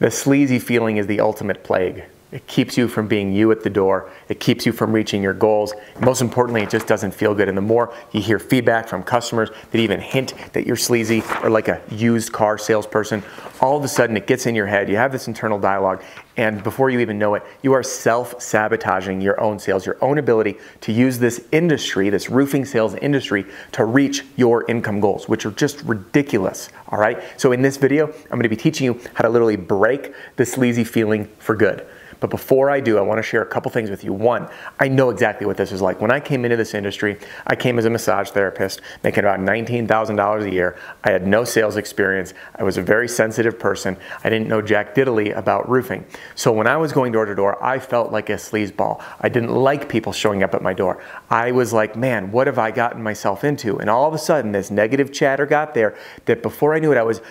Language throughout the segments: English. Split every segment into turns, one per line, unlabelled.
The sleazy feeling is the ultimate plague. It keeps you from being you at the door. It keeps you from reaching your goals. Most importantly, it just doesn't feel good. And the more you hear feedback from customers that even hint that you're sleazy or like a used car salesperson, all of a sudden it gets in your head. You have this internal dialogue, and before you even know it, you are self sabotaging your own sales, your own ability to use this industry, this roofing sales industry, to reach your income goals, which are just ridiculous. All right. So, in this video, I'm going to be teaching you how to literally break the sleazy feeling for good. But before I do, I want to share a couple things with you. One, I know exactly what this is like. When I came into this industry, I came as a massage therapist, making about $19,000 a year. I had no sales experience. I was a very sensitive person. I didn't know jack diddly about roofing. So when I was going door to door, I felt like a sleazeball. I didn't like people showing up at my door. I was like, man, what have I gotten myself into? And all of a sudden, this negative chatter got there that before I knew it, I was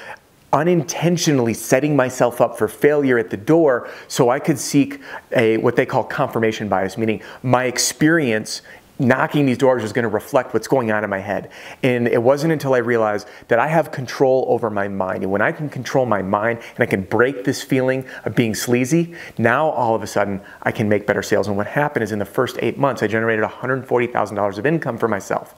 unintentionally setting myself up for failure at the door so I could seek a what they call confirmation bias, meaning my experience knocking these doors is going to reflect what's going on in my head. And it wasn't until I realized that I have control over my mind. And when I can control my mind and I can break this feeling of being sleazy, now all of a sudden I can make better sales. And what happened is in the first eight months, I generated $140,000 of income for myself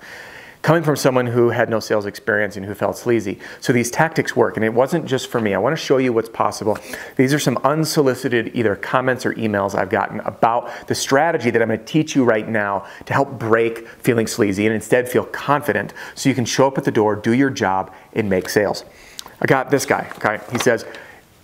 coming from someone who had no sales experience and who felt sleazy. So these tactics work, and it wasn't just for me. I want to show you what's possible. These are some unsolicited either comments or emails I've gotten about the strategy that I'm going to teach you right now to help break feeling sleazy and instead feel confident so you can show up at the door, do your job, and make sales. I got this guy, okay? He says,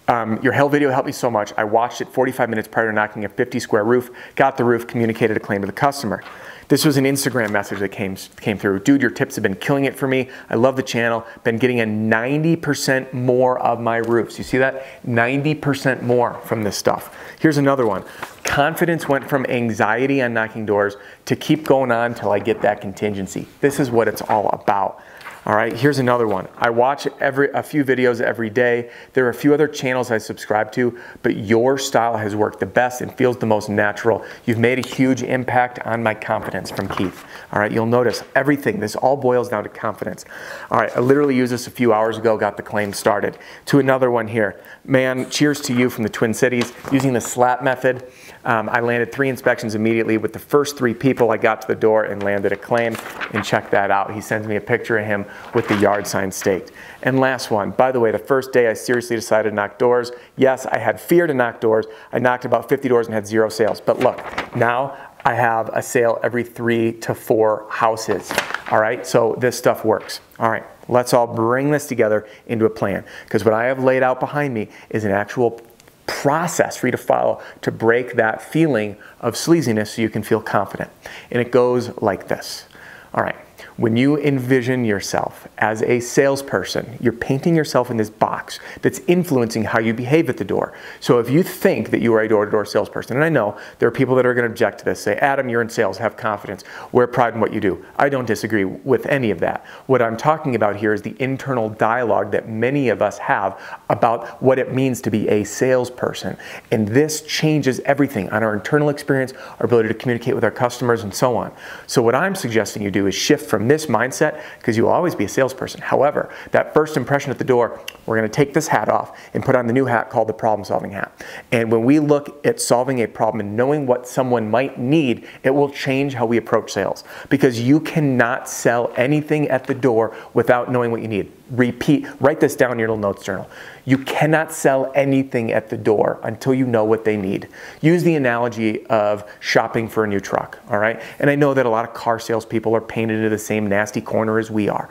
um, your hell video helped me so much. I watched it 45 minutes prior to knocking a 50 square roof, got the roof, communicated a claim to the customer. This was an Instagram message that came, came through. Dude, your tips have been killing it for me. I love the channel. Been getting a 90% more of my roofs. You see that? 90% more from this stuff. Here's another one. Confidence went from anxiety on knocking doors to keep going on till I get that contingency. This is what it's all about. All right, here's another one. I watch every a few videos every day. There are a few other channels I subscribe to, but your style has worked the best and feels the most natural. You've made a huge impact on my confidence from Keith. All right, you'll notice everything. This all boils down to confidence. All right, I literally used this a few hours ago, got the claim started. To another one here. Man, cheers to you from the Twin Cities using the slap method. Um, I landed three inspections immediately with the first three people. I got to the door and landed a claim and checked that out. He sends me a picture of him with the yard sign staked. And last one, by the way, the first day I seriously decided to knock doors. Yes, I had fear to knock doors. I knocked about 50 doors and had zero sales. But look, now I have a sale every three to four houses. All right, so this stuff works. All right, let's all bring this together into a plan because what I have laid out behind me is an actual process for you to follow to break that feeling of sleaziness so you can feel confident. And it goes like this. All right. When you envision yourself as a salesperson, you're painting yourself in this box that's influencing how you behave at the door. So if you think that you are a door to door salesperson, and I know there are people that are going to object to this, say, Adam, you're in sales, have confidence, wear pride in what you do. I don't disagree with any of that. What I'm talking about here is the internal dialogue that many of us have about what it means to be a salesperson. And this changes everything on our internal experience, our ability to communicate with our customers, and so on. So what I'm suggesting you do is shift from this mindset because you will always be a salesperson. However, that first impression at the door, we're going to take this hat off and put on the new hat called the problem solving hat. And when we look at solving a problem and knowing what someone might need, it will change how we approach sales because you cannot sell anything at the door without knowing what you need. Repeat, write this down in your little notes journal. You cannot sell anything at the door until you know what they need. Use the analogy of shopping for a new truck, all right? And I know that a lot of car salespeople are painted into the same nasty corner as we are.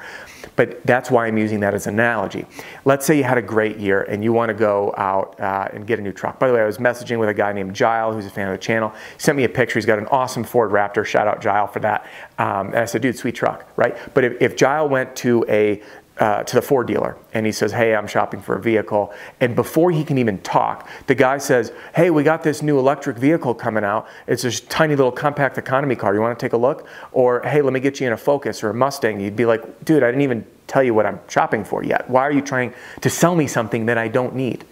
But that's why I'm using that as an analogy. Let's say you had a great year and you want to go out uh, and get a new truck. By the way, I was messaging with a guy named Gile, who's a fan of the channel. He sent me a picture. He's got an awesome Ford Raptor. Shout out Gile for that. Um, and I said, dude, sweet truck, right? But if, if Gile went to a uh, to the Ford dealer and he says, Hey, I'm shopping for a vehicle. And before he can even talk, the guy says, Hey, we got this new electric vehicle coming out. It's this tiny little compact economy car. You want to take a look? Or, Hey, let me get you in a Focus or a Mustang. You'd be like, Dude, I didn't even tell you what I'm shopping for yet. Why are you trying to sell me something that I don't need?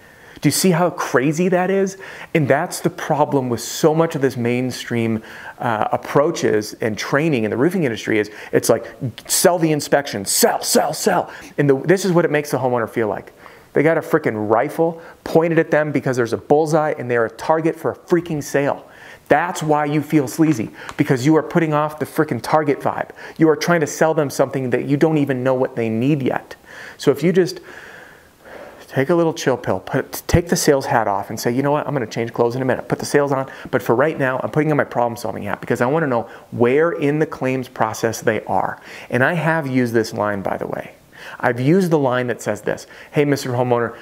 Do you see how crazy that is? And that's the problem with so much of this mainstream uh, approaches and training in the roofing industry is it's like sell the inspection, sell, sell, sell. And the, this is what it makes the homeowner feel like. They got a freaking rifle pointed at them because there's a bullseye and they're a target for a freaking sale. That's why you feel sleazy because you are putting off the freaking target vibe. You are trying to sell them something that you don't even know what they need yet. So if you just Take a little chill pill. Put, take the sales hat off and say, you know what, I'm going to change clothes in a minute. Put the sales on. But for right now, I'm putting on my problem solving hat because I want to know where in the claims process they are. And I have used this line, by the way. I've used the line that says this Hey, Mr. Homeowner,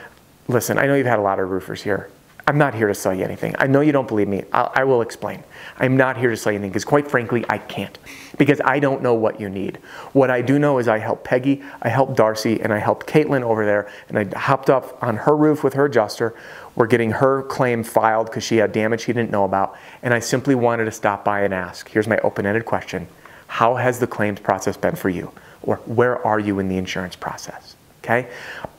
listen, I know you've had a lot of roofers here. I'm not here to sell you anything. I know you don't believe me. I'll, I will explain. I'm not here to sell you anything because, quite frankly, I can't because I don't know what you need. What I do know is I helped Peggy, I helped Darcy, and I helped Caitlin over there, and I hopped up on her roof with her adjuster. We're getting her claim filed because she had damage she didn't know about, and I simply wanted to stop by and ask. Here's my open ended question How has the claims process been for you? Or where are you in the insurance process? Okay?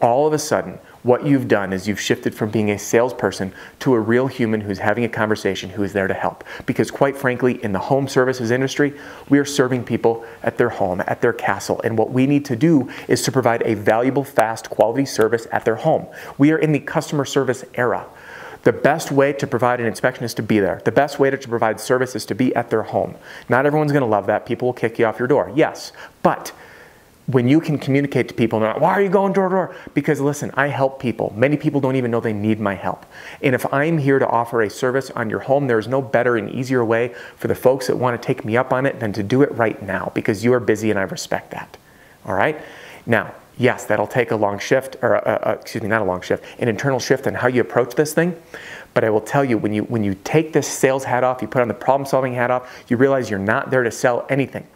All of a sudden, what you've done is you've shifted from being a salesperson to a real human who's having a conversation who is there to help. Because, quite frankly, in the home services industry, we are serving people at their home, at their castle. And what we need to do is to provide a valuable, fast, quality service at their home. We are in the customer service era. The best way to provide an inspection is to be there. The best way to provide service is to be at their home. Not everyone's going to love that. People will kick you off your door. Yes. But when you can communicate to people, not, why are you going door to door? Because listen, I help people. Many people don't even know they need my help. And if I'm here to offer a service on your home, there's no better and easier way for the folks that want to take me up on it than to do it right now because you are busy and I respect that. All right? Now, yes, that'll take a long shift, or uh, uh, excuse me, not a long shift, an internal shift in how you approach this thing. But I will tell you, when you when you take this sales hat off, you put on the problem solving hat off, you realize you're not there to sell anything.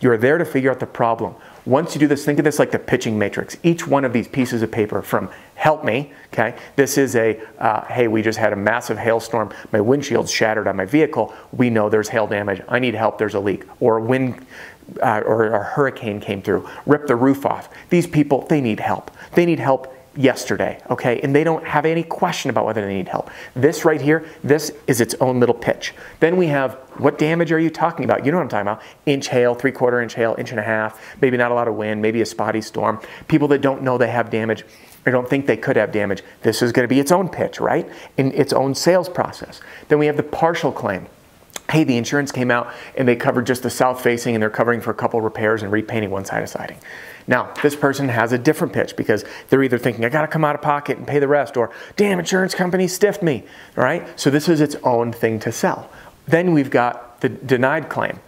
You're there to figure out the problem. Once you do this, think of this like the pitching matrix. Each one of these pieces of paper from help me, okay, this is a, uh, hey, we just had a massive hailstorm, my windshield's shattered on my vehicle, we know there's hail damage, I need help, there's a leak. Or a wind, uh, or a hurricane came through, ripped the roof off. These people, they need help. They need help yesterday, okay? And they don't have any question about whether they need help. This right here, this is its own little pitch. Then we have what damage are you talking about? You know what I'm talking about. Inch hail, three quarter inch hail, inch and a half, maybe not a lot of wind, maybe a spotty storm. People that don't know they have damage or don't think they could have damage. This is going to be its own pitch, right? In its own sales process. Then we have the partial claim hey, the insurance came out and they covered just the south facing and they're covering for a couple repairs and repainting one side of siding. Now, this person has a different pitch because they're either thinking, I got to come out of pocket and pay the rest, or damn, insurance company stiffed me, all right? So this is its own thing to sell. Then we've got the denied claim.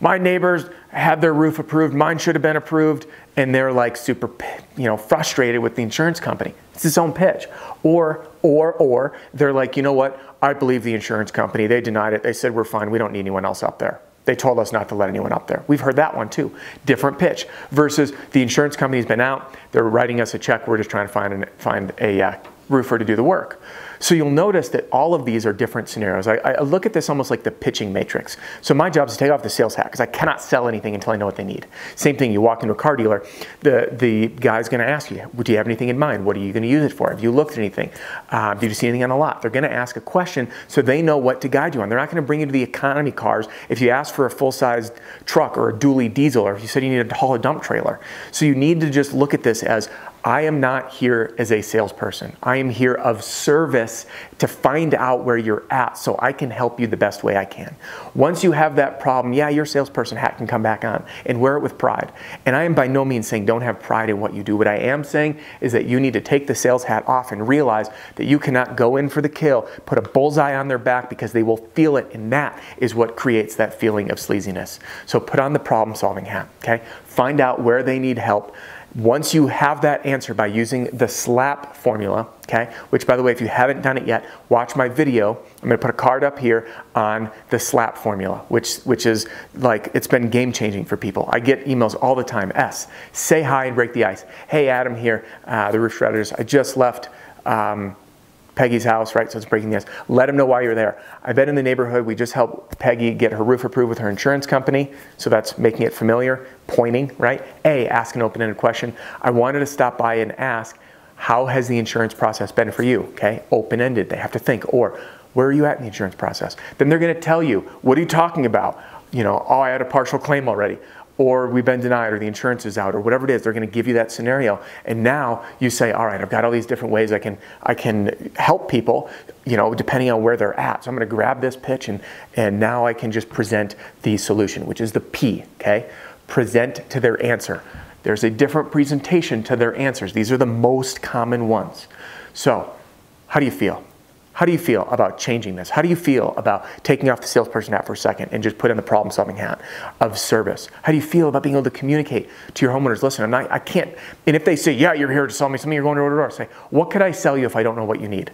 My neighbors had their roof approved, mine should have been approved, and they're like super, you know, frustrated with the insurance company. It's its own pitch. Or, or, or they're like, you know what? I believe the insurance company. They denied it. They said we're fine. We don't need anyone else up there. They told us not to let anyone up there. We've heard that one too. Different pitch versus the insurance company's been out. They're writing us a check. We're just trying to find, an, find a uh, roofer to do the work. So you'll notice that all of these are different scenarios. I, I look at this almost like the pitching matrix. So my job is to take off the sales hat because I cannot sell anything until I know what they need. Same thing, you walk into a car dealer, the, the guy's going to ask you, do you have anything in mind? What are you going to use it for? Have you looked at anything? Uh, did you see anything on the lot? They're going to ask a question so they know what to guide you on. They're not going to bring you to the economy cars if you ask for a full-sized truck or a dually diesel or if you said you need to haul a dump trailer. So you need to just look at this as I am not here as a salesperson. I am here of service to find out where you're at so I can help you the best way I can. Once you have that problem, yeah, your salesperson hat can come back on and wear it with pride. And I am by no means saying don't have pride in what you do. What I am saying is that you need to take the sales hat off and realize that you cannot go in for the kill, put a bullseye on their back because they will feel it, and that is what creates that feeling of sleaziness. So put on the problem solving hat, okay? Find out where they need help once you have that answer by using the SLAP formula, okay, which by the way, if you haven't done it yet, watch my video. I'm gonna put a card up here on the SLAP formula, which, which is like, it's been game changing for people. I get emails all the time. S, say hi and break the ice. Hey, Adam here, uh, the Roof Strategist. I just left um, Peggy's house, right? So it's breaking the ice. Let them know why you're there. I've been in the neighborhood. We just helped Peggy get her roof approved with her insurance company. So that's making it familiar, pointing, right? A, ask an open ended question. I wanted to stop by and ask, how has the insurance process been for you? Okay, open ended. They have to think. Or, where are you at in the insurance process? Then they're going to tell you, what are you talking about? You know, oh, I had a partial claim already or we've been denied or the insurance is out or whatever it is they're going to give you that scenario. And now you say all right i've got all these different ways i can i can help people you know depending on where they're at. So i'm going to grab this pitch and and now i can just present the solution which is the p okay? Present to their answer. There's a different presentation to their answers. These are the most common ones. So how do you feel how do you feel about changing this? How do you feel about taking off the salesperson hat for a second and just put in the problem solving hat of service? How do you feel about being able to communicate to your homeowners? Listen, I'm not, I can't, and if they say, yeah, you're here to sell me something, you're going door to door, say, what could I sell you if I don't know what you need?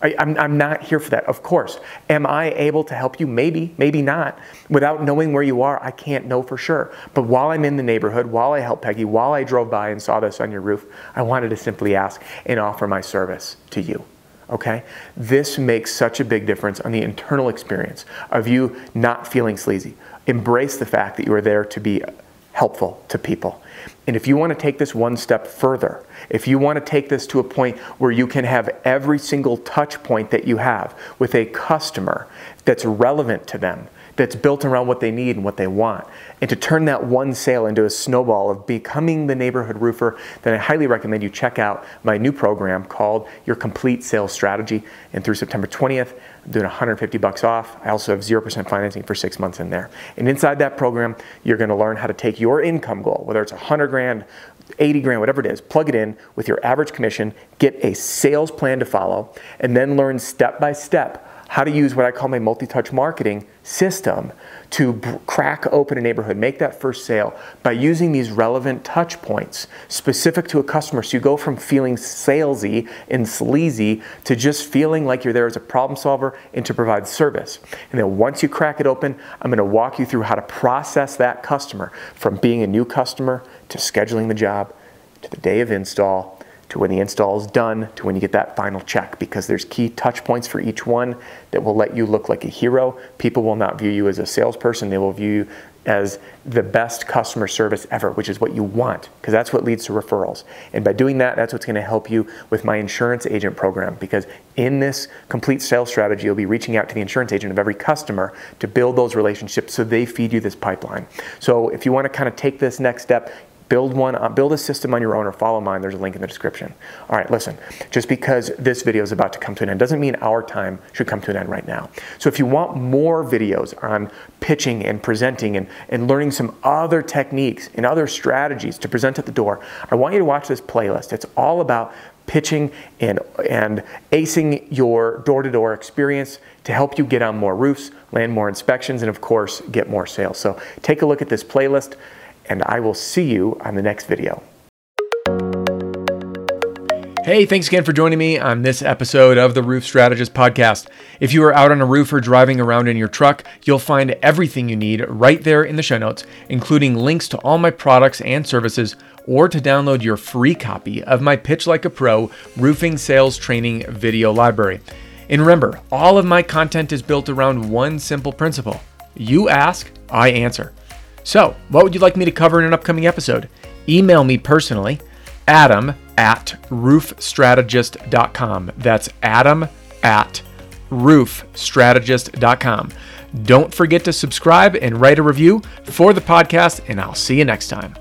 I, I'm, I'm not here for that, of course. Am I able to help you? Maybe, maybe not. Without knowing where you are, I can't know for sure. But while I'm in the neighborhood, while I helped Peggy, while I drove by and saw this on your roof, I wanted to simply ask and offer my service to you okay? This makes such a big difference on the internal experience of you not feeling sleazy. Embrace the fact that you are there to be helpful to people. And if you want to take this one step further, if you want to take this to a point where you can have every single touch point that you have with a customer that's relevant to them, that's built around what they need and what they want. And to turn that one sale into a snowball of becoming the neighborhood roofer, then I highly recommend you check out my new program called Your Complete Sales Strategy. And through September 20th, I'm doing 150 bucks off. I also have 0% financing for six months in there. And inside that program, you're to learn how to take your income goal, whether it's 100 grand, 80 grand, whatever it is, plug it in with your average commission, get a sales plan to follow, and then learn step by step how to use what I call my multi touch marketing system to b- crack open a neighborhood, make that first sale by using these relevant touch points specific to a customer. So you go from feeling salesy and sleazy to just feeling like you're there as a problem solver and to provide service. And then once you crack it open, I'm going to walk you through how to process that customer from being a new customer to scheduling the job to the day of install to when the install is done to when you get that final check because there's key touch points for each one that will let you look like a hero. People will not view you as a salesperson, they will view you as the best customer service ever, which is what you want, because that's what leads to referrals. And by doing that, that's what's going to help you with my insurance agent program. Because in this complete sales strategy, you'll be reaching out to the insurance agent of every customer to build those relationships so they feed you this pipeline. So if you want to kind of take this next step, build one, uh, build a system on your own or follow mine. There's a link in the description. All right, listen, just because this video is about to come to an end doesn't mean our time should come to an end right now. So if you want more videos on pitching and presenting and, and learning some other techniques and other strategies to present at the door, I want you to watch this playlist. It's all about pitching and, and acing your door to door experience to help you get on more roofs, land more inspections, and of course, get more sales. So take a look at this playlist and I will see you on the next video. Hey, thanks again for joining me on this episode of the Roof Strategist Podcast. If you are out on a roof or driving around in your truck, you'll find everything you need right there in the show notes, including links to all my products and services, or to download your free copy of my Pitch Like a Pro roofing sales training video library. And remember, all of my content is built around one simple principle you ask, I answer. So, what would you like me to cover in an upcoming episode? Email me personally, adam at roofstrategist.com. That's adam at roofstrategist.com. Don't forget to subscribe and write a review for the podcast, and I'll see you next time.